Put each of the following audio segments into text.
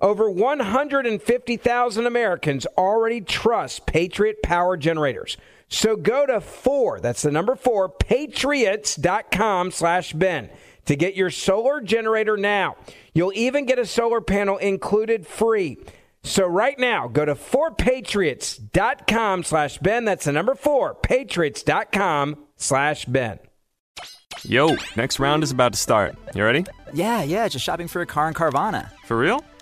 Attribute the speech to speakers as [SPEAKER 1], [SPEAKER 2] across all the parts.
[SPEAKER 1] Over 150,000 Americans already trust Patriot Power Generators. So go to four, that's the number four, patriots.com slash Ben to get your solar generator now. You'll even get a solar panel included free. So right now, go to 4patriots.com slash Ben. That's the number four, patriots.com slash Ben.
[SPEAKER 2] Yo, next round is about to start. You ready?
[SPEAKER 3] Yeah, yeah, just shopping for a car in Carvana.
[SPEAKER 2] For real?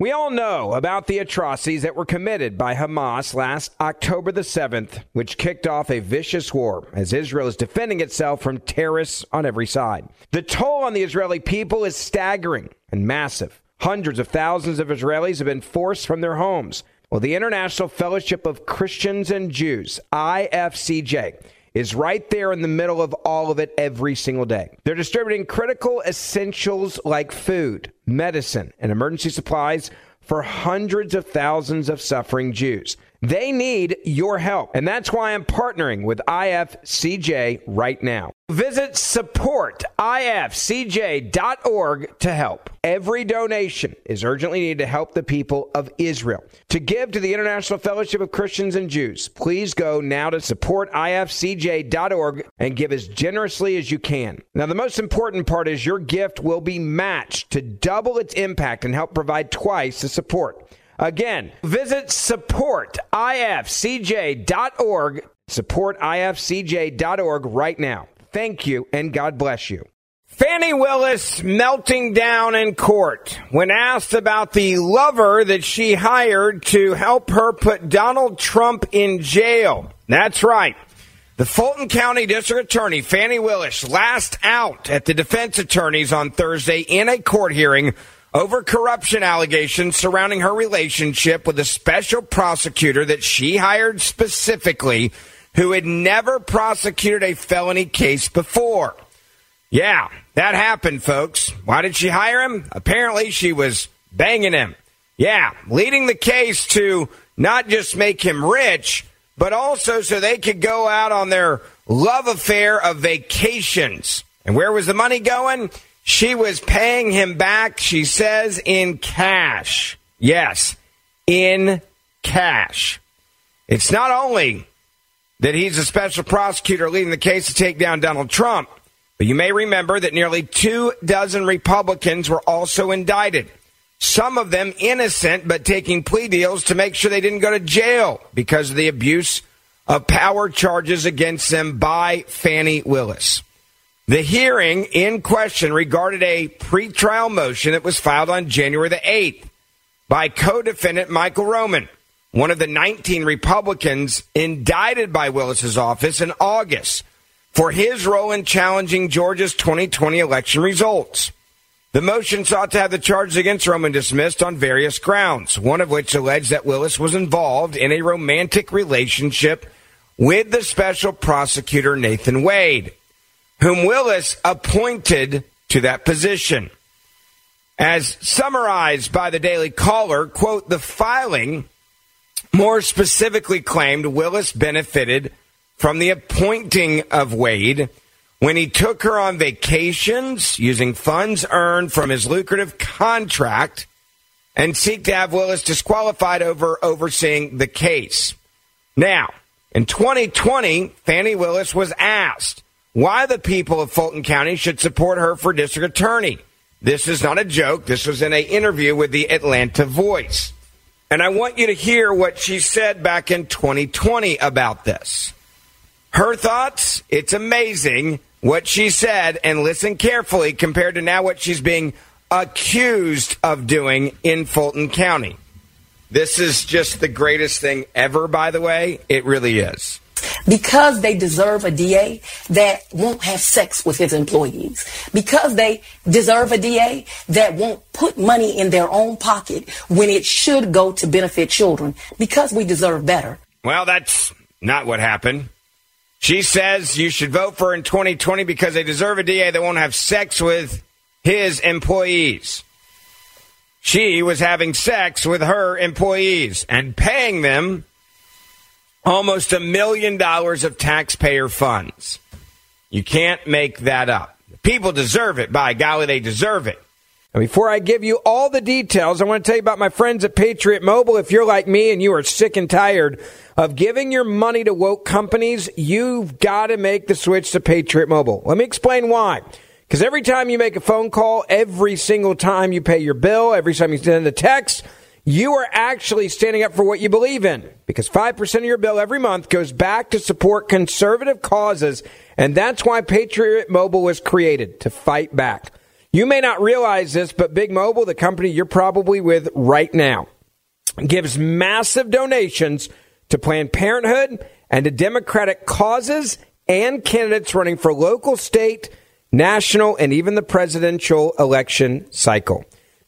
[SPEAKER 1] We all know about the atrocities that were committed by Hamas last October the 7th, which kicked off a vicious war as Israel is defending itself from terrorists on every side. The toll on the Israeli people is staggering and massive. Hundreds of thousands of Israelis have been forced from their homes. Well, the International Fellowship of Christians and Jews, IFCJ, is right there in the middle of all of it every single day. They're distributing critical essentials like food, medicine, and emergency supplies for hundreds of thousands of suffering Jews. They need your help, and that's why I'm partnering with IFCJ right now. Visit supportifcj.org to help. Every donation is urgently needed to help the people of Israel. To give to the International Fellowship of Christians and Jews, please go now to supportifcj.org and give as generously as you can. Now, the most important part is your gift will be matched to double its impact and help provide twice the support. Again, visit supportifcj.org, supportifcj.org right now. Thank you, and God bless you. Fani Willis melting down in court when asked about the lover that she hired to help her put Donald Trump in jail. That's right. The Fulton County District Attorney, Fani Willis, last out at the defense attorneys on Thursday in a court hearing over corruption allegations surrounding her relationship with a special prosecutor that she hired specifically who had never prosecuted a felony case before. Yeah, that happened, folks. Why did she hire him? Apparently, she was banging him. Yeah, leading the case to not just make him rich, but also so they could go out on their love affair of vacations. And where was the money going? She was paying him back, she says, in cash. Yes, in cash. It's not only that he's a special prosecutor leading the case to take down Donald Trump, but you may remember that nearly two dozen Republicans were also indicted. Some of them innocent, but taking plea deals to make sure they didn't go to jail because of the abuse of power charges against them by Fani Willis. The hearing in question regarded a pretrial motion that was filed on January the 8th by co defendant Michael Roman, one of the 19 Republicans indicted by Willis's office in August for his role in challenging Georgia's 2020 election results. The motion sought to have the charges against Roman dismissed on various grounds, one of which alleged that Willis was involved in a romantic relationship with the special prosecutor Nathan Wade whom Willis appointed to that position. As summarized by the Daily Caller, quote, the filing more specifically claimed Willis benefited from the appointing of Wade when he took her on vacations using funds earned from his lucrative contract and seek to have Willis disqualified over overseeing the case. Now, in 2020, Fani Willis was asked why the people of Fulton County should support her for district attorney. This is not a joke. This was in an interview with the Atlanta Voice. And I want you to hear what she said back in 2020 about this. Her thoughts it's amazing what she said and listen carefully compared to now what she's being accused of doing in Fulton County. This is just the greatest thing ever, by the way. It really is.
[SPEAKER 4] Because they deserve a DA that won't have sex with his employees. Because they deserve a DA that won't put money in their own pocket when it should go to benefit children. Because we deserve better.
[SPEAKER 1] Well, that's not what happened. She says you should vote for in 2020 because they deserve a DA that won't have sex with his employees. She was having sex with her employees and paying them almost a million dollars of taxpayer funds. You can't make that up. People deserve it. By golly, they deserve it. And before I give you all the details, I want to tell you about my friends at Patriot Mobile. If you're like me and you are sick and tired of giving your money to woke companies, you've got to make the switch to Patriot Mobile. Let me explain why. Because every time you make a phone call, every single time you pay your bill, every time you send a text, you are actually standing up for what you believe in. Because 5% of your bill every month goes back to support conservative causes. And that's why Patriot Mobile was created to fight back. You may not realize this, but Big Mobile, the company you're probably with right now, gives massive donations to Planned Parenthood and to Democratic causes and candidates running for local, state, national, and even the presidential election cycle.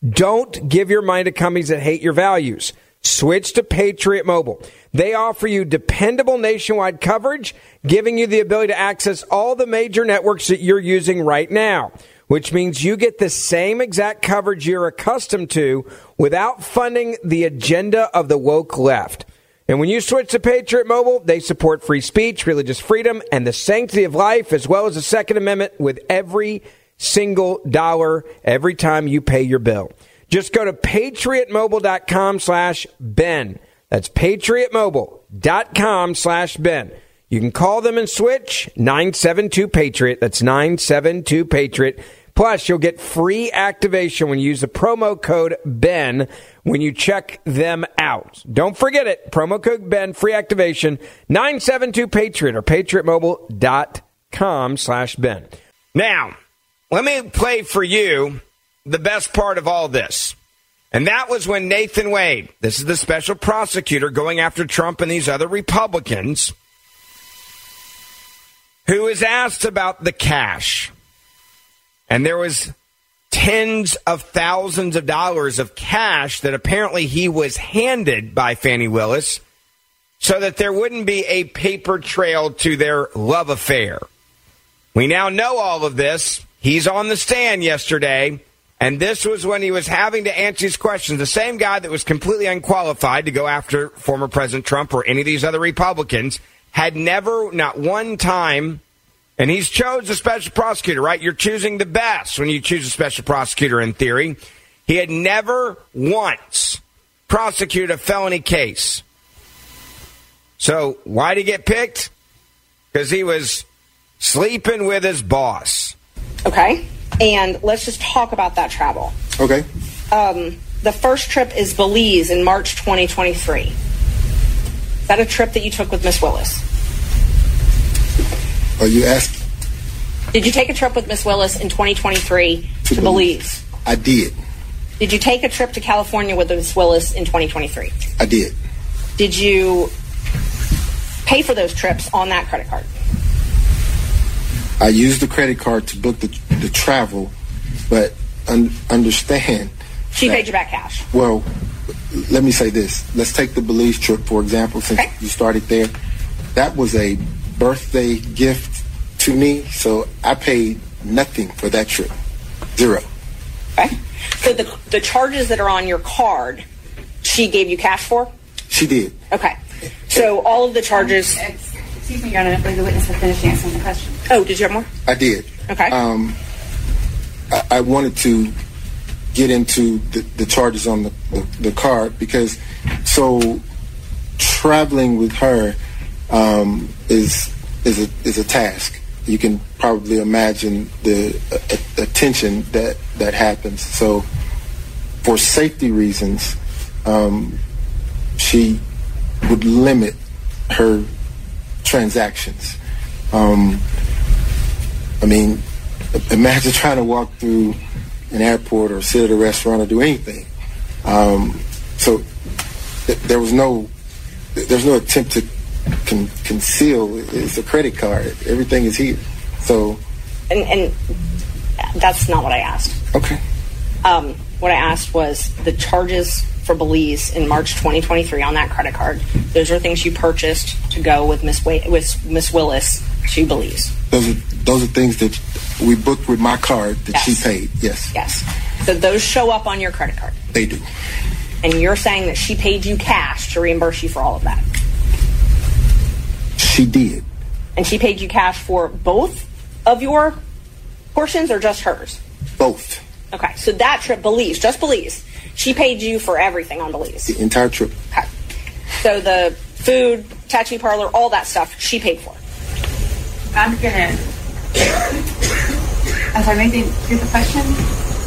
[SPEAKER 1] Don't give your money to companies that hate your values. Switch to Patriot Mobile. They offer you dependable nationwide coverage, giving you the ability to access all the major networks that you're using right now, which means you get the same exact coverage you're accustomed to without funding the agenda of the woke left. And when you switch to Patriot Mobile, they support free speech, religious freedom, and the sanctity of life, as well as the Second Amendment with every single dollar every time you pay your bill. Just go to patriotmobile.com slash Ben. That's patriotmobile.com slash Ben. You can call them and switch 972 Patriot. That's 972 Patriot. Plus, you'll get free activation when you use the promo code BEN when you check them out. Don't forget it. Promo code BEN, free activation, 972 Patriot or patriotmobile.com slash Ben. Now, let me play for you the best part of all this. And that was when Nathan Wade, this is the special prosecutor going after Trump and these other Republicans, who was asked about the cash. And there was tens of thousands of dollars of cash that apparently he was handed by Fani Willis so that there wouldn't be a paper trail to their love affair. We now know all of this. He's on the stand yesterday, and this was when he was having to answer these questions. The same guy that was completely unqualified to go after former President Trump or any of these other Republicans had never, not one time, and he's chose a special prosecutor, right? You're choosing the best when you choose a special prosecutor in theory. He had never once prosecuted a felony case. So why did he get picked? Because he was sleeping with his boss.
[SPEAKER 5] Okay. And let's just talk about that travel.
[SPEAKER 6] Okay.
[SPEAKER 5] Um, the first trip is Belize in March 2023. Is that a trip that you took with Miss Willis?
[SPEAKER 6] Are you asking?
[SPEAKER 5] Did you take a trip with Miss Willis in 2023 to,
[SPEAKER 6] To
[SPEAKER 5] Belize?
[SPEAKER 6] I did.
[SPEAKER 5] Did you take a trip to California with Miss Willis in 2023?
[SPEAKER 6] I did.
[SPEAKER 5] Did you pay for those trips on that credit card?
[SPEAKER 6] I used the credit card to book the, the travel, but un- understand.
[SPEAKER 5] She
[SPEAKER 6] that-
[SPEAKER 5] paid you back cash.
[SPEAKER 6] Well, let me say this. Let's take the Belize trip, for example, since
[SPEAKER 5] Okay.
[SPEAKER 6] you started there. That was a birthday gift to me, so I paid nothing for that trip. Zero.
[SPEAKER 5] Okay. So the, the charges that are on your card, she gave you cash for?
[SPEAKER 6] She did.
[SPEAKER 5] Okay. So all of the charges.
[SPEAKER 7] Excuse me, Your Honor, I believe the witness has finished answering the question.
[SPEAKER 5] Oh, did you have more?
[SPEAKER 6] I did.
[SPEAKER 5] Okay.
[SPEAKER 6] Um, I, I wanted to get into the, the charges on the, the, the card because so traveling with her um, is is a is a task. You can probably imagine the uh, attention that that happens. So for safety reasons, um, she would limit her transactions. Um, I mean, imagine trying to walk through an airport or sit at a restaurant or do anything. Um, so th- there was no, there's no attempt to con- conceal. It's a credit card. Everything is here. So.
[SPEAKER 5] And, and that's not what I asked.
[SPEAKER 6] Okay.
[SPEAKER 5] Um, what I asked was the charges for Belize in March 2023 on that credit card. Those are things you purchased to go with Miss Wa- with Miss Willis to Belize.
[SPEAKER 6] Those are those are things that we booked with my card that
[SPEAKER 5] Yes.
[SPEAKER 6] she paid. Yes,
[SPEAKER 5] Yes. So those show up on your credit card.
[SPEAKER 6] they do.
[SPEAKER 5] And you're saying that she paid you cash to reimburse you for all of that.
[SPEAKER 6] She did.
[SPEAKER 5] And she paid you cash for both of your portions or just hers?
[SPEAKER 6] Both.
[SPEAKER 5] Okay. So that trip, Belize, just Belize, she paid you for everything on Belize.
[SPEAKER 6] The entire trip.
[SPEAKER 5] Okay. So the food, tattoo parlor, all that stuff, she paid for.
[SPEAKER 7] I'm gonna. I'm sorry, maybe here's the question.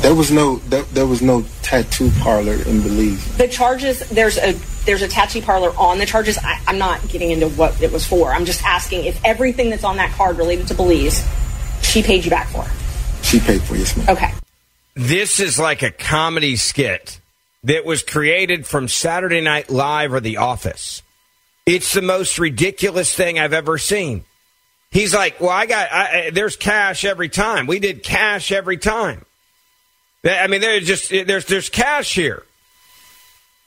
[SPEAKER 6] There was no there, there was no tattoo parlor in Belize.
[SPEAKER 5] The charges, there's a there's a tattoo parlor on the charges. I, I'm not getting into what it was for. I'm just asking if everything that's on that card related to Belize, she paid you back for.
[SPEAKER 6] She paid for it, yes, ma'am.
[SPEAKER 5] Okay.
[SPEAKER 1] This is like a comedy skit that was created from Saturday Night Live or The Office. It's the most ridiculous thing I've ever seen. He's like, "Well, I got I, there's cash every time. We did cash every time. I mean, there's just there's there's cash here.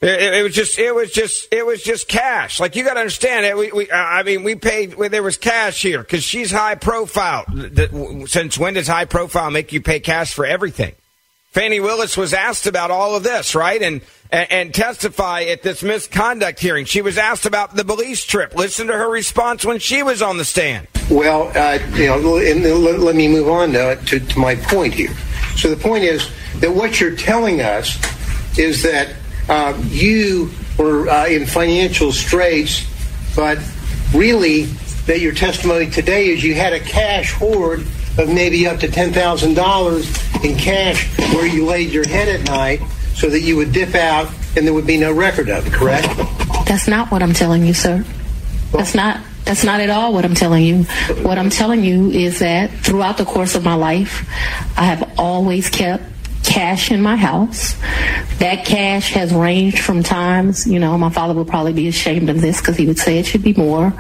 [SPEAKER 1] It, it was just it was just it was just cash. Like you got to understand it. We, we I mean we paid there was cash here because she's high profile. Since when does high profile make you pay cash for everything? Fani Willis was asked about all of this, right? And, and and testify at this misconduct hearing. She was asked about the Belize trip. Listen to her response when she was on the stand.
[SPEAKER 8] Well, uh, you know, let, let me move on uh, to, to my point here. So the point is that what you're telling us is that uh, you were uh, in financial straits, but really that your testimony today is you had a cash hoard of maybe up to $10,000 in cash where you laid your head at night so that you would dip out and there would be no record of it, correct?
[SPEAKER 9] That's not what I'm telling you, sir. That's not that's not at all what I'm telling you. What I'm telling you is that throughout the course of my life, I have always kept cash in my house. That cash has ranged from times, you know, my father would probably be ashamed of this because he would say it should be more,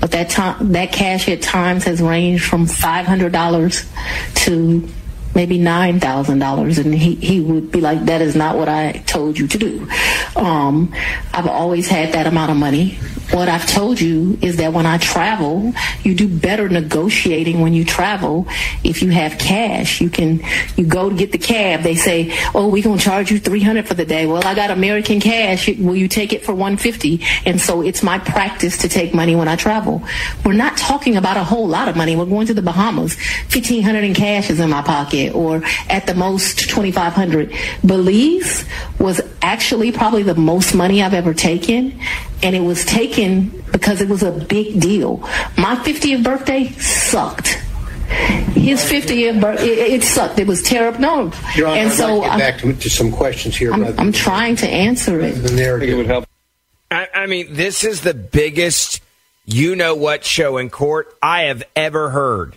[SPEAKER 9] but that time that cash at times has ranged from $500 to maybe nine thousand dollars, and he he would be like, "That is not what I told you to do." Um, I've always had that amount of money. What I've told you is that when I travel, you do better negotiating when you travel. If you have cash, you can you go to get the cab. They say, "Oh, we're gonna charge you three hundred for the day." Well, I got American cash. Will you take it for one fifty? And so it's my practice to take money when I travel. We're not talking about a whole lot of money. We're going to the Bahamas. Fifteen hundred in cash is in my pocket, or at the most twenty five hundred. Belize was actually probably the most money I've ever taken, and it was taken because it was a big deal. My 50th birthday sucked. His 50th birthday, it, it sucked. It was terrible. No,
[SPEAKER 8] Your Honor,
[SPEAKER 9] and
[SPEAKER 8] I'd
[SPEAKER 9] so
[SPEAKER 8] like to get
[SPEAKER 9] I'm,
[SPEAKER 8] back to, to some questions here.
[SPEAKER 9] I'm, I'm trying to answer it.
[SPEAKER 8] the narrative.
[SPEAKER 1] I, I mean, this is the biggest you know what show in court I have ever heard.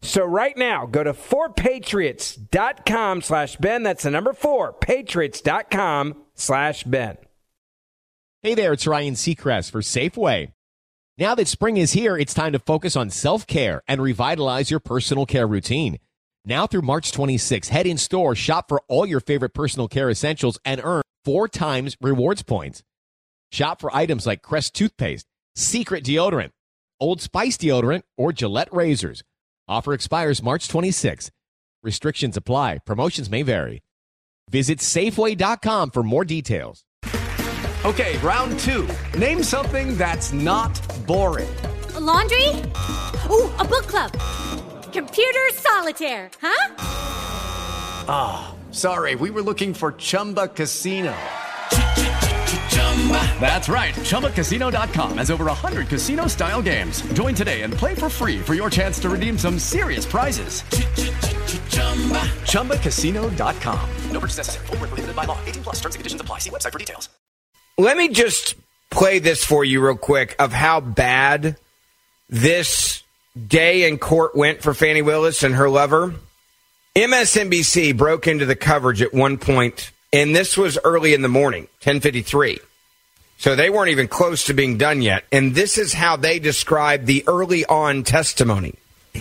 [SPEAKER 1] So right now, go to 4patriots.com slash Ben. That's the number 4, patriots.com slash Ben.
[SPEAKER 10] Hey there, it's Ryan Seacrest for Safeway. Now that spring is here, it's time to focus on self-care and revitalize your personal care routine. Now through March 26, head in store, shop for all your favorite personal care essentials, and earn four times rewards points. Shop for items like Crest toothpaste, Secret deodorant, Old Spice deodorant, or Gillette razors. Offer expires March 26. Restrictions apply. Promotions may vary. Visit Safeway.com for more details.
[SPEAKER 2] Okay, round two. Name something that's not boring.
[SPEAKER 11] A laundry? Ooh, a book club. Computer solitaire, huh?
[SPEAKER 2] Ah, oh, sorry, we were looking for Chumba Casino. That's right. ChumbaCasino.com has over 100 casino style games. Join today and play for free for your chance to redeem some serious prizes. ChumbaCasino.com. No purchase necessary. Full prohibited by law. 18 plus terms and conditions apply. See website for details.
[SPEAKER 1] Let me just play this for you real quick of how bad this day in court went for Fani Willis and her lover. MSNBC broke into the coverage at one point, and this was early in the morning, 1053. So they weren't even close to being done yet. And this is how they described the early on testimony.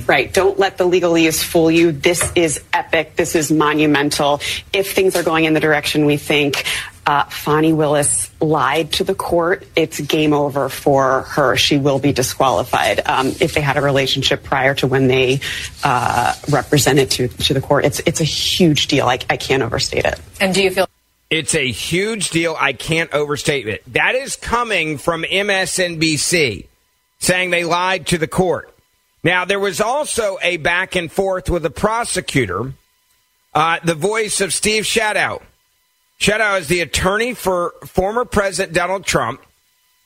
[SPEAKER 12] Right. Don't let the legalese fool you. This is epic. This is monumental. If things are going in the direction we think, uh, Fani Willis lied to the court. It's game over for her. She will be disqualified. Um, if they had a relationship prior to when they uh, represented to, to the court, it's it's a huge deal. I, I can't overstate it.
[SPEAKER 5] And do you feel?
[SPEAKER 1] It's a huge deal. I can't overstate it. That is coming from MSNBC saying they lied to the court. Now, there was also a back and forth with the prosecutor, uh, the voice of Steve Sadow. Sadow is the attorney for former President Donald Trump,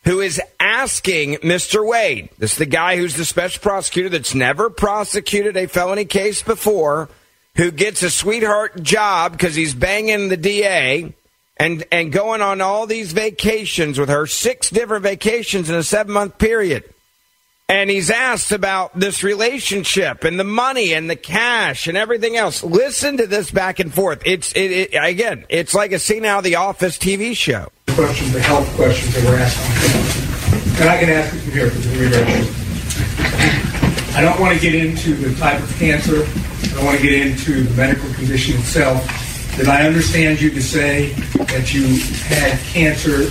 [SPEAKER 1] who is asking Mr. Wade, this is the guy who's the special prosecutor that's never prosecuted a felony case before, who gets a sweetheart job because he's banging the DA and, and going on all these vacations with her, six different vacations in a seven month period and he's asked about this relationship and the money and the cash and everything else. Listen to this back and forth. It's it, it, again, it's like a scene out of the Office TV show.
[SPEAKER 13] Questions, the health questions that were asked, and I can ask it from here I don't want to get into the type of cancer. I don't want to get into the medical condition itself. Did I understand you to say that you had cancer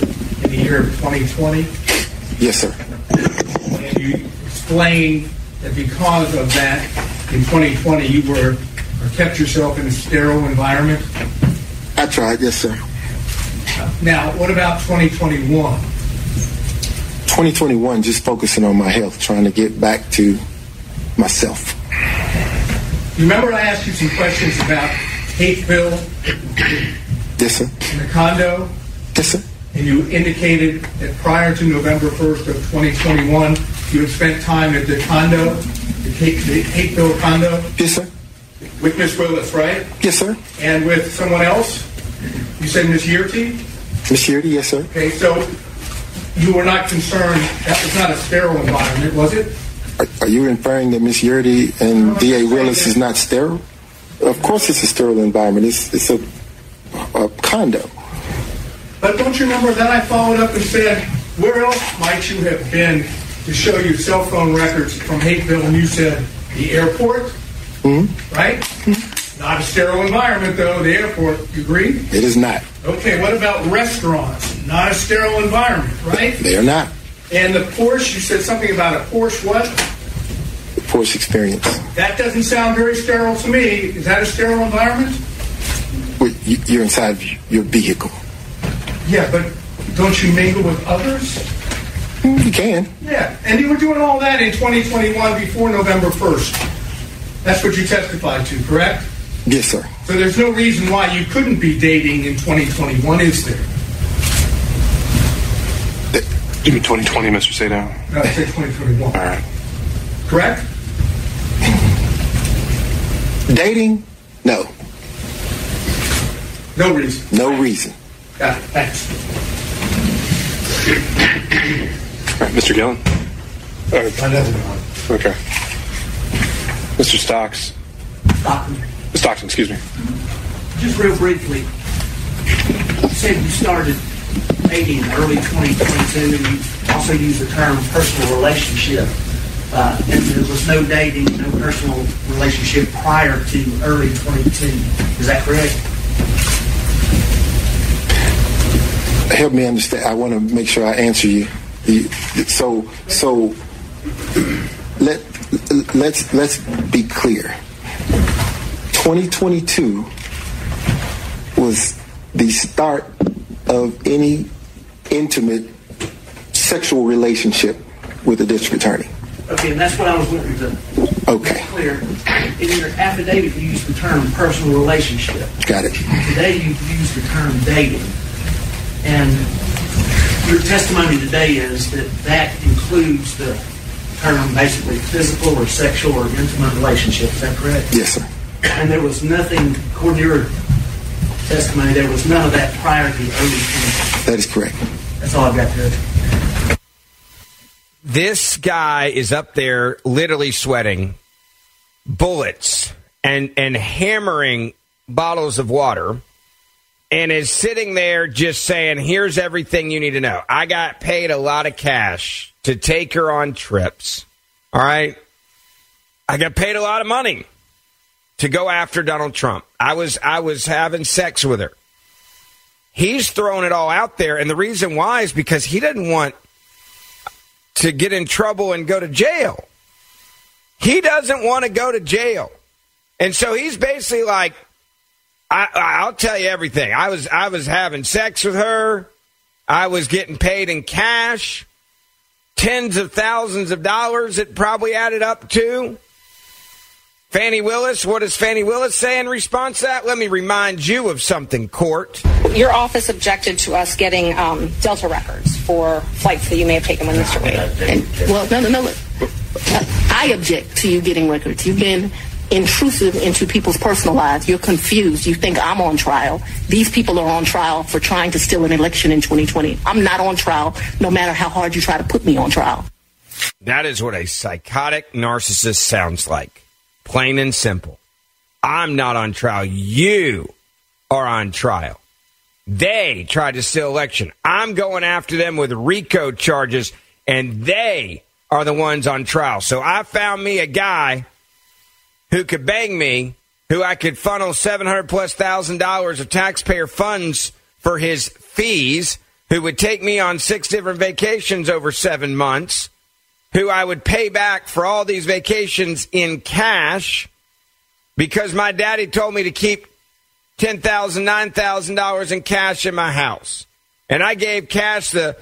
[SPEAKER 13] in the year of 2020?
[SPEAKER 6] Yes, sir
[SPEAKER 13] and you explained that because of that, in 2020, you were or kept yourself in a sterile environment?
[SPEAKER 6] I tried, yes, sir.
[SPEAKER 13] Now, what about 2021?
[SPEAKER 6] 2021, just focusing on my health, trying to get back to myself.
[SPEAKER 13] Remember I asked you some questions about Hapeville?
[SPEAKER 6] Yes, sir.
[SPEAKER 13] In the condo?
[SPEAKER 6] Yes, sir.
[SPEAKER 13] And you indicated that prior to November 1st of 2021, you had spent time at the condo, the, Cape, the Hapeville condo?
[SPEAKER 6] Yes, sir.
[SPEAKER 13] With Miss Willis, right?
[SPEAKER 6] Yes, sir.
[SPEAKER 13] And with someone else? You said Miss Yeartie?
[SPEAKER 6] Miss Yeartie, yes, sir.
[SPEAKER 13] Okay, so you were not concerned, that was not a sterile environment, was it?
[SPEAKER 6] Are, are you inferring that Miss Yeartie and D.A. Willis is not sterile? Of course it's a sterile environment. It's, it's a, a condo.
[SPEAKER 13] But don't you remember that I followed up and said, where else might you have been to show you cell phone records from Hapeville? And you said, the airport,
[SPEAKER 6] mm-hmm.
[SPEAKER 13] right? Mm-hmm. Not a sterile environment, though, the airport. You agree?
[SPEAKER 6] It is not.
[SPEAKER 13] Okay, what about restaurants? Not a sterile environment, right?
[SPEAKER 6] They are not.
[SPEAKER 13] And the Porsche, you said something about a Porsche what?
[SPEAKER 6] Porsche experience.
[SPEAKER 13] That doesn't sound very sterile to me. Is that a sterile environment?
[SPEAKER 6] Well, you're inside your vehicle.
[SPEAKER 13] Yeah, but don't you mingle with others?
[SPEAKER 6] Mm, you can.
[SPEAKER 13] Yeah, and you were doing all that in 2021 before November 1st. That's what you testified to, correct?
[SPEAKER 6] Yes, sir.
[SPEAKER 13] So there's no reason why you couldn't be dating in 2021, is there?
[SPEAKER 14] Give me 2020, Mr. Sadow.
[SPEAKER 13] No, I said 2021.
[SPEAKER 14] All right.
[SPEAKER 13] Correct?
[SPEAKER 6] Dating? No.
[SPEAKER 13] No reason.
[SPEAKER 6] No reason.
[SPEAKER 13] Got it. Thanks.
[SPEAKER 14] All right, Mr. Gillen. Uh, okay. Mr. Stocks.
[SPEAKER 15] Stockton.
[SPEAKER 14] Stockton, excuse me.
[SPEAKER 15] Just real briefly, you said you started dating in early 2022, and you also used the term personal relationship. Uh, and there was no dating, no personal relationship prior to early 22. Is that correct?
[SPEAKER 6] help me understand. I want to make sure I answer you. you so, so let let's let's be clear. 2022 was the start of any intimate sexual relationship with the district attorney.
[SPEAKER 15] Okay, and that's what I was wanting to
[SPEAKER 6] Okay,
[SPEAKER 15] clear. In your affidavit, you used the term personal relationship.
[SPEAKER 6] got it.
[SPEAKER 15] Today, you've used the term dating. And your testimony today is that that includes the term basically physical or sexual or intimate relationship. Is that correct?
[SPEAKER 6] Yes, sir.
[SPEAKER 15] And there was nothing, according to your testimony, there was none of that prior to the early 20.
[SPEAKER 6] That is correct.
[SPEAKER 15] That's all I've got to
[SPEAKER 1] This guy is up there literally sweating bullets and and hammering bottles of water and is sitting there just saying, "Here's everything you need to know. I got paid a lot of cash to take her on trips. All right? I got paid a lot of money to go after Donald Trump. I was I was having sex with her. He's throwing it all out there and the reason why is because he doesn't want to get in trouble and go to jail. He doesn't want to go to jail. And so he's basically like, I, I'll tell you everything. I was, I was having sex with her. I was getting paid in cash, tens of thousands of dollars it probably added up to. Fani Willis, what does Fani Willis say in response to that? Let me remind you of something, court.
[SPEAKER 5] Your office objected to us getting um, Delta records for flights that you may have taken with Mr. Wade.
[SPEAKER 4] And, well, no, no, no. Look, I object to you getting records. You've been intrusive into people's personal lives. You're confused. You think I'm on trial. These people are on trial for trying to steal an election in 2020. I'm not on trial, no matter how hard you try to put me on trial.
[SPEAKER 1] That is what a psychotic narcissist sounds like. Plain and simple. I'm not on trial. You are on trial. They tried to steal election. I'm going after them with RICO charges, and they are the ones on trial. So I found me a guy who could bang me, who I could funnel 700 plus thousand dollars of taxpayer funds for his fees, who would take me on six different vacations over seven months, who I would pay back for all these vacations in cash because my daddy told me to keep $10,000, $9,000 in cash in my house. And I gave cash the,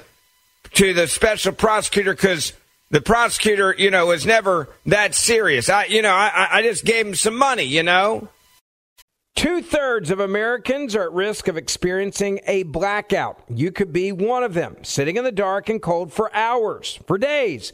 [SPEAKER 1] to the special prosecutor because the prosecutor, you know, was never that serious. I, you know, I, I just gave him some money, you know. Two thirds of Americans are at risk of experiencing a blackout. You could be one of them, sitting in the dark and cold for hours, for days,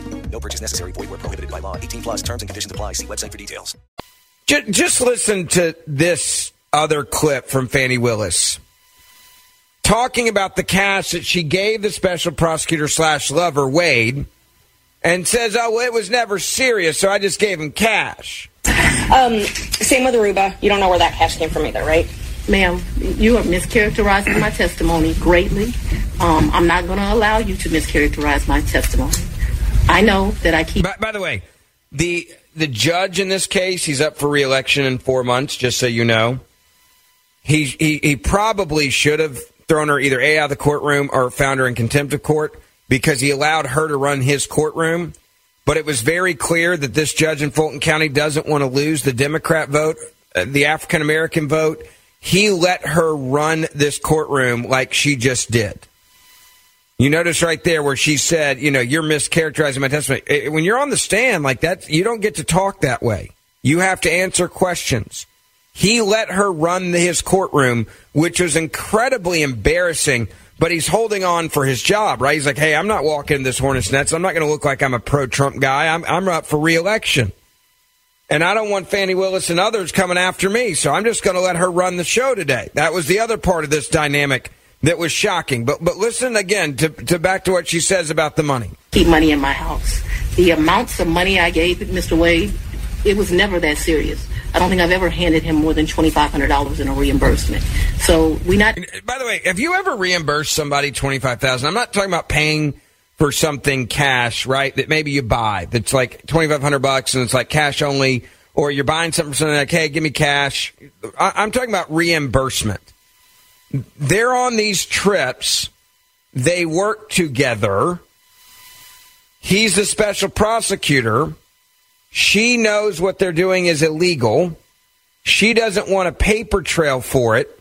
[SPEAKER 16] No purchase necessary. Void where prohibited by law. 18 plus terms and conditions apply. See website for details.
[SPEAKER 1] Just, just listen to this other clip from Fani Willis talking about the cash that she gave the special prosecutor slash lover Wade, and says, "Oh, well, it was never serious, so I just gave him cash."
[SPEAKER 5] Um, same with Aruba. You don't know where that cash came from either, right?
[SPEAKER 9] Ma'am, you are mischaracterizing my testimony greatly. Um, I'm not going to allow you to mischaracterize my testimony. I know that I keep.
[SPEAKER 1] By, by the way, the the judge in this case, he's up for reelection in four months. Just so you know, he he, he probably should have thrown her either a out of the courtroom or found her in contempt of court because he allowed her to run his courtroom. But it was very clear that this judge in Fulton County doesn't want to lose the Democrat vote, uh, the African American vote. He let her run this courtroom like she just did. You notice right there where she said, you know, you're mischaracterizing my testimony. Eh, When you're on the stand like that, you don't get to talk that way. You have to answer questions. He let her run his courtroom, which was incredibly embarrassing, but he's holding on for his job, right? He's like, hey, I'm not walking in this hornet's nest. I'm not going to look like I'm a pro Trump guy. I'm, I'm up for reelection. And I don't want Fani Willis and others coming after me, so I'm just going to let her run the show today. That was the other part of this dynamic that was shocking. But but listen again to, to back to what she says about the money.
[SPEAKER 9] keep money in my house. The amounts of money I gave Mr. Wade, it was never that serious. I don't think I've ever handed him more than twenty five hundred dollars in a reimbursement. So we not.
[SPEAKER 1] By the way, have you ever reimbursed somebody twenty five thousand? I'm not talking about paying for something cash, right? That maybe you buy that's like twenty five hundred bucks and it's like cash only, or you're buying something for something like, hey, give me cash. I, I'm talking about reimbursement. They're on these trips. They work together. He's the special prosecutor. She knows what they're doing is illegal. She doesn't want a paper trail for it.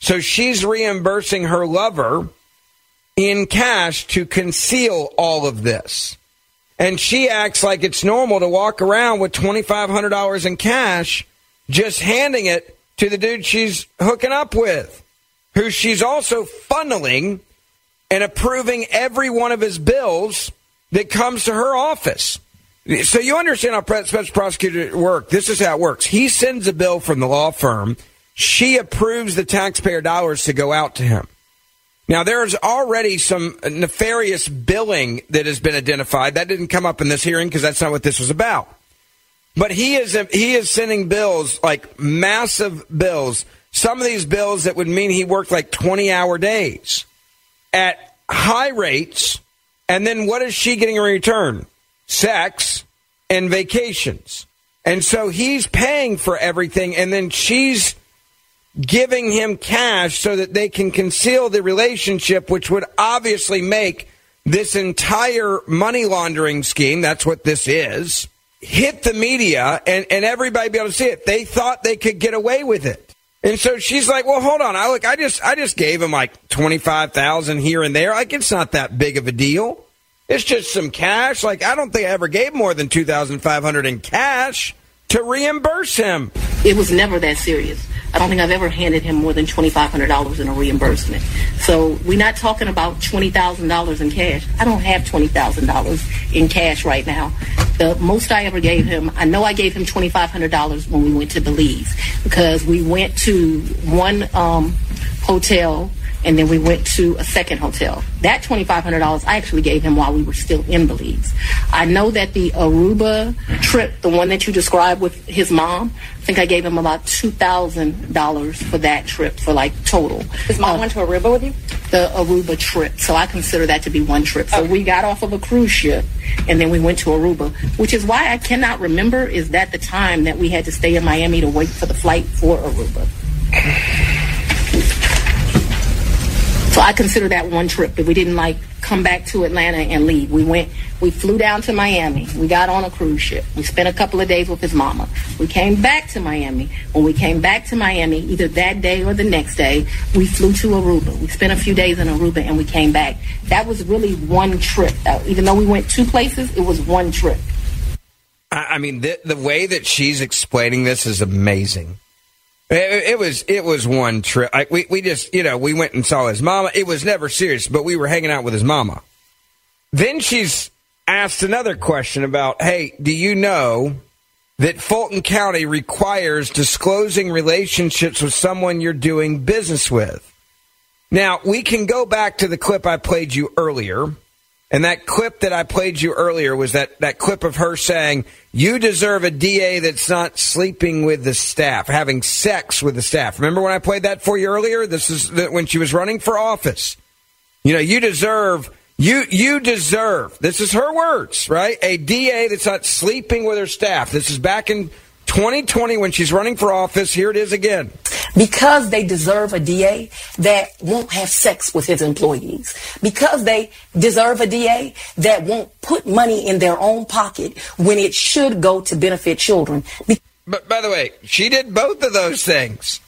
[SPEAKER 1] So she's reimbursing her lover in cash to conceal all of this. And she acts like it's normal to walk around with $2,500 in cash, just handing it to the dude she's hooking up with, who she's also funneling and approving every one of his bills that comes to her office. So you understand how special prosecutor work. This is how it works. He sends a bill from the law firm. She approves the taxpayer dollars to go out to him. Now, there's already some nefarious billing that has been identified. That didn't come up in this hearing because that's not what this was about. But he is he is sending bills like massive bills. Some of these bills that would mean he worked like 20 hour days at high rates. And then what is she getting in return? Sex and vacations. And so he's paying for everything. And then she's giving him cash so that they can conceal the relationship, which would obviously make this entire money laundering scheme, that's what this is, hit the media and, and everybody be able to see it. They thought they could get away with it. And so she's like, well, hold on. I look, I just, I just gave him like 25,000 here and there. Like, it's not that big of a deal. It's just some cash. Like, I don't think I ever gave more than 2,500 in cash to reimburse him.
[SPEAKER 9] It was never that serious. I don't think I've ever handed him more than twenty five hundred dollars in a reimbursement. So we're not talking about twenty thousand dollars in cash. I don't have twenty thousand dollars in cash right now. The most I ever gave him, I know I gave him twenty five hundred dollars when we went to Belize because we went to one um, hotel and then we went to a second hotel. That $2,500 I actually gave him while we were still in Belize. I know that the Aruba trip, the one that you described with his mom, I think I gave him about $2,000 for that trip for like total.
[SPEAKER 5] His mom uh, went to Aruba with you?
[SPEAKER 9] The Aruba trip. So I consider that to be one trip. So we got off of a cruise ship and then we went to Aruba, which is why I cannot remember is that the time that we had to stay in Miami to wait for the flight for Aruba. So I consider that one trip that we didn't like come back to Atlanta and leave. We went, we flew down to Miami. We got on a cruise ship. We spent a couple of days with his mama. We came back to Miami. When we came back to Miami, either that day or the next day, we flew to Aruba. We spent a few days in Aruba and we came back. That was really one trip. Uh, even though we went two places, it was one trip.
[SPEAKER 1] I, I mean, the, the way that she's explaining this is amazing. It, it was it was one trip. We we just you know we went and saw his mama. It was never serious, but we were hanging out with his mama. Then she's asked another question about, hey, do you know that Fulton County requires disclosing relationships with someone you're doing business with? Now we can go back to the clip I played you earlier. And that clip that I played you earlier was that, that clip of her saying, You deserve a DA that's not sleeping with the staff, having sex with the staff. Remember when I played that for you earlier? This is when she was running for office. You know, you deserve, you, you deserve, this is her words, right? A DA that's not sleeping with her staff. This is back in 2020 when she's running for office. Here it is again.
[SPEAKER 4] Because they deserve a DA that won't have sex with his employees. Because they deserve a DA that won't put money in their own pocket when it should go to benefit children. Be-
[SPEAKER 1] But by the way, she did both of those things.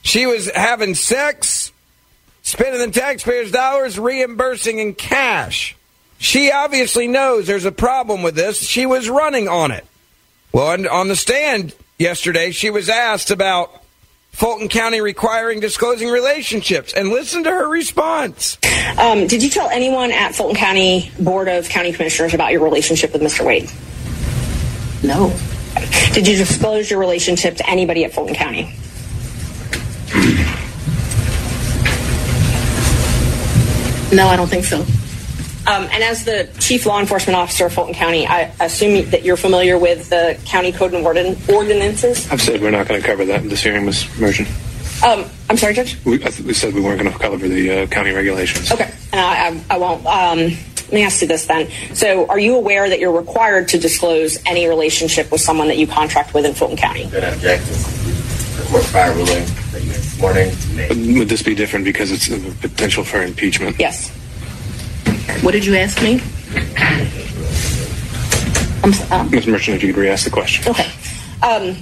[SPEAKER 1] She was having sex, spending the taxpayers' dollars, reimbursing in cash. She obviously knows there's a problem with this. She was running on it. Well, on- on the stand yesterday, she was asked about Fulton County requiring disclosing relationships, and listen to her response.
[SPEAKER 5] Um, did you tell anyone at Fulton County Board of County Commissioners about your relationship with Mr. Wade?
[SPEAKER 9] No.
[SPEAKER 5] Did you disclose your relationship to anybody at Fulton County?
[SPEAKER 9] No, I don't think so.
[SPEAKER 5] Um, and as the chief law enforcement officer of Fulton County, I assume that you're familiar with the county code and ordin- ordinances.
[SPEAKER 14] I've said we're not going to cover that in this hearing, Ms. Merchant.
[SPEAKER 5] Um, I'm sorry, Judge.
[SPEAKER 14] We, I th- we said we weren't going to cover the uh, county regulations.
[SPEAKER 5] Okay, and I, I, I won't. Um, let me ask you this then. So, are you aware that you're required to disclose any relationship with someone that you contract with in Fulton County?
[SPEAKER 17] Been objected. The court prior ruling that you this morning.
[SPEAKER 14] Would this be different because it's a potential for impeachment?
[SPEAKER 5] Yes.
[SPEAKER 9] What did you ask me? I'm, s- um,
[SPEAKER 14] Ms. Merchant, if you could re-ask the question.
[SPEAKER 5] Okay. Um,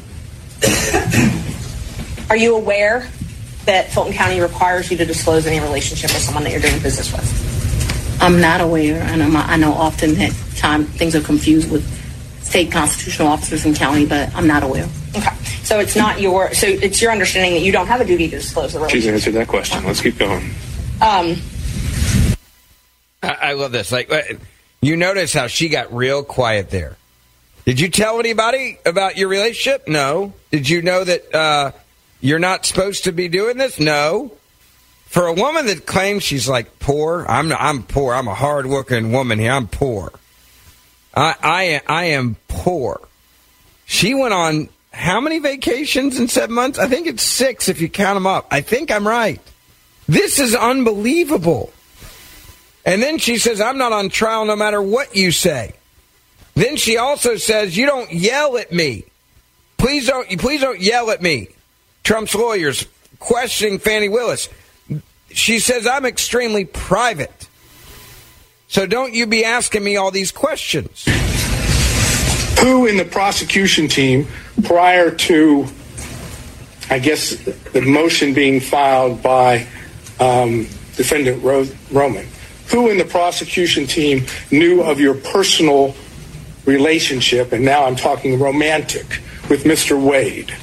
[SPEAKER 5] are you aware that Fulton County requires you to disclose any relationship with someone that you're doing business with?
[SPEAKER 9] I'm not aware, and I'm, I know often that time things are confused with state constitutional officers in county, but I'm not aware.
[SPEAKER 5] Okay. So it's not your. So it's your understanding that you don't have a duty to disclose the
[SPEAKER 14] She's
[SPEAKER 5] relationship.
[SPEAKER 14] answered that question. Let's keep going.
[SPEAKER 5] Um,
[SPEAKER 1] I, I love this. Like, uh, you notice how she got real quiet there. Did you tell anybody about your relationship? No. Did you know that uh, you're not supposed to be doing this? No. For a woman that claims she's like poor, I'm I'm poor. I'm a hardworking woman here. I'm poor. I I I am poor. She went on how many vacations in seven months? I think it's six if you count them up. I think I'm right. This is unbelievable. And then she says, I'm not on trial no matter what you say. Then she also says, You don't yell at me. Please don't please don't yell at me. Trump's lawyers questioning Fani Willis. She says, I'm extremely private. So don't you be asking me all these questions.
[SPEAKER 8] Who in the prosecution team prior to, I guess, the motion being filed by um, defendant Ro- Roman, who in the prosecution team knew of your personal relationship, and now I'm talking romantic, with Mr. Wade?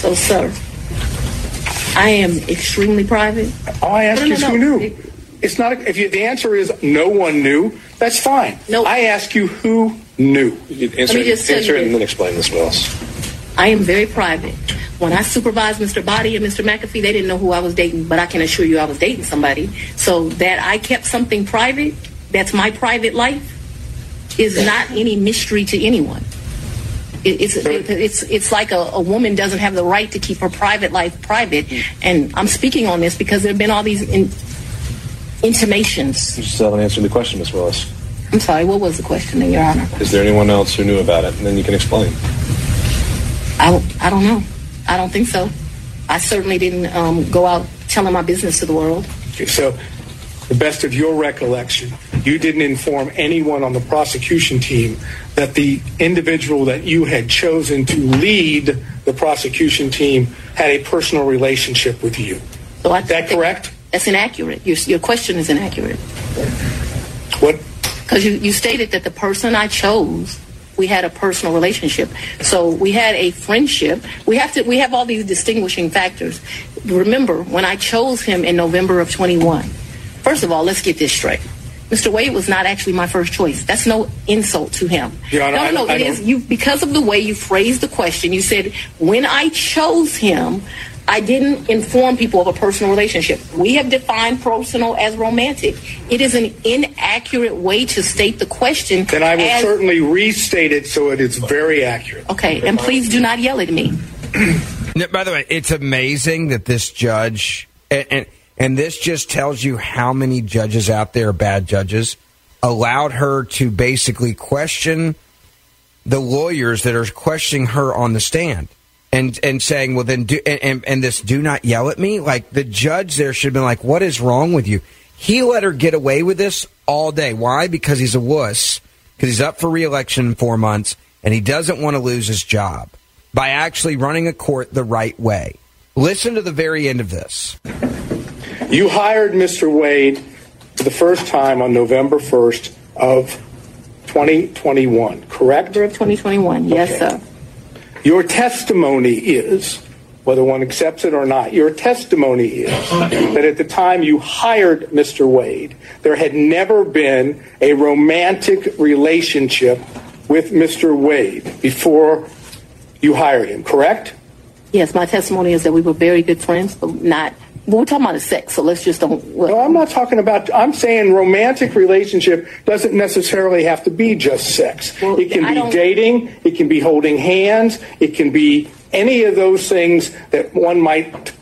[SPEAKER 9] So, sir, I am extremely private.
[SPEAKER 8] All I ask
[SPEAKER 9] No,
[SPEAKER 8] you
[SPEAKER 9] no,
[SPEAKER 8] is
[SPEAKER 9] no.
[SPEAKER 8] who knew. It's not. If you, the answer is no one knew, that's fine. No. I ask you who knew.
[SPEAKER 14] You
[SPEAKER 9] Answer- Let me just tell answer you it and
[SPEAKER 14] then explain this, Willis.
[SPEAKER 9] I am very private. When I supervised Mr. Body and Mr. McAfee, they didn't know who I was dating, but I can assure you I was dating somebody. So that I kept something private, that's my private life, is not any mystery to anyone. It, it's, it, it's, it's like a, a woman doesn't have the right to keep her private life private. Mm. And I'm speaking on this because there have been all these in, intimations.
[SPEAKER 14] You still haven't answered the question, Miss Willis.
[SPEAKER 9] I'm sorry, what was the question, Your Honor?
[SPEAKER 14] Is there anyone else who knew about it? And then you can explain.
[SPEAKER 9] I, I don't know. I don't think so. I certainly didn't um, go out telling my business to the world.
[SPEAKER 13] Okay, so, the best of your recollection, you didn't inform anyone on the prosecution team that the individual that you had chosen to lead the prosecution team had a personal relationship with you.
[SPEAKER 9] So I
[SPEAKER 13] Is that correct?
[SPEAKER 9] That's inaccurate. Your, your question is inaccurate.
[SPEAKER 13] What?
[SPEAKER 9] Because you, you stated that the person I chose, we had a personal relationship. So we had a friendship. We have to. We have all these distinguishing factors. Remember, when I chose him in November of 21. First of all, let's get this straight. Mr. Wade was not actually my first choice. That's no insult to him.
[SPEAKER 13] Honor,
[SPEAKER 9] no,
[SPEAKER 13] I-
[SPEAKER 9] no,
[SPEAKER 13] I
[SPEAKER 9] it
[SPEAKER 13] don't-
[SPEAKER 9] is you because of the way you phrased the question. You said when I chose him, I didn't inform people of a personal relationship. We have defined personal as romantic. It is an inaccurate way to state the question.
[SPEAKER 13] Then I will
[SPEAKER 9] as-
[SPEAKER 13] certainly restate it so it is very accurate.
[SPEAKER 9] Okay, and please do not yell at me.
[SPEAKER 1] No, by the way, it's amazing that this judge and, and and this just tells you how many judges out there are bad judges allowed her to basically question the lawyers that are questioning her on the stand and and saying, well, then do and, and, and this do not yell at me. Like the judge there should have been like, what is wrong with you? He let her get away with this all day. Why? Because he's a wuss. Because he's up for reelection in four months and he doesn't want to lose his job by actually running a court the right way. Listen to the very end of this.
[SPEAKER 13] You hired Mr. Wade for the first time on November 1st of 2021, correct?
[SPEAKER 9] November of 2021, yes,
[SPEAKER 13] Okay.
[SPEAKER 9] sir.
[SPEAKER 13] Your testimony is, whether one accepts it or not, your testimony is that at the time you hired Mr. Wade, there had never been a romantic relationship with Mr. Wade before you hired him, correct?
[SPEAKER 9] Yes, my testimony is that we were very good friends, but not. Well, we're talking about sex, so let's just don't.
[SPEAKER 13] No, I'm not talking about. I'm saying romantic relationship doesn't necessarily have to be just sex. it can
[SPEAKER 9] I
[SPEAKER 13] be dating. It can be holding hands. It can be any of those things that one might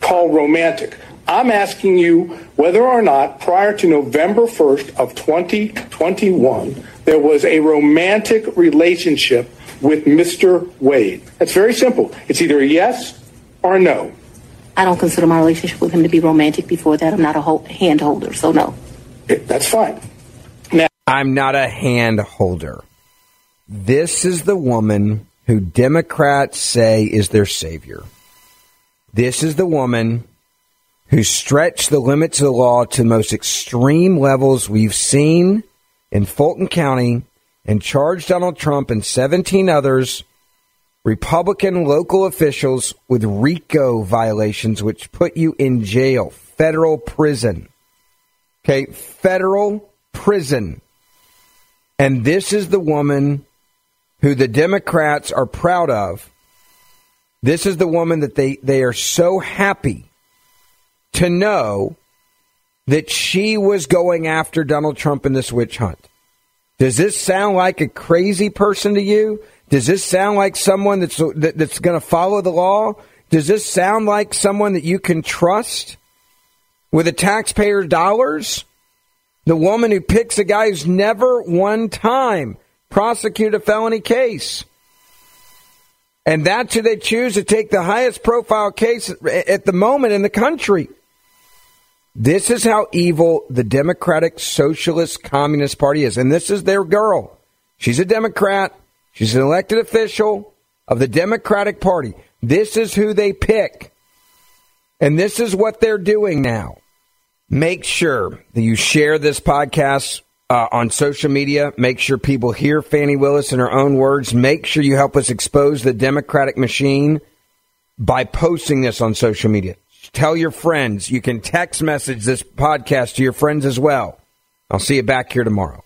[SPEAKER 13] call romantic. I'm asking you whether or not prior to November 1st of 2021 there was a romantic relationship with Mr. Wade. That's very simple. It's either a yes or no.
[SPEAKER 9] I don't consider my relationship with him to be romantic. Before that, I'm not a ho- hand holder, so no.
[SPEAKER 13] That's fine.
[SPEAKER 1] Now- I'm not a hand holder. This is the woman who Democrats say is their savior. This is the woman who stretched the limits of the law to the most extreme levels we've seen in Fulton County and charged Donald Trump and 17 others, Republican local officials, with RICO violations, which put you in jail, federal prison. Okay, federal prison. And this is the woman who the Democrats are proud of. This is the woman that they, they are so happy to know that she was going after Donald Trump in this witch hunt. Does this sound like a crazy person to you? Does this sound like someone that's that, that's going to follow the law? Does this sound like someone that you can trust with the taxpayer dollars? The woman who picks a guy who's never one time prosecuted a felony case. And that's who they choose to take the highest profile case at the moment in the country. This is how evil the Democratic Socialist Communist Party is. And this is their girl. She's a Democrat. She's an elected official of the Democratic Party. This is who they pick. And this is what they're doing now. Make sure that you share this podcast uh, on social media. Make sure people hear Fani Willis in her own words. Make sure you help us expose the Democratic machine by posting this on social media. Tell your friends. You can text message this podcast to your friends as well. I'll see you back here tomorrow.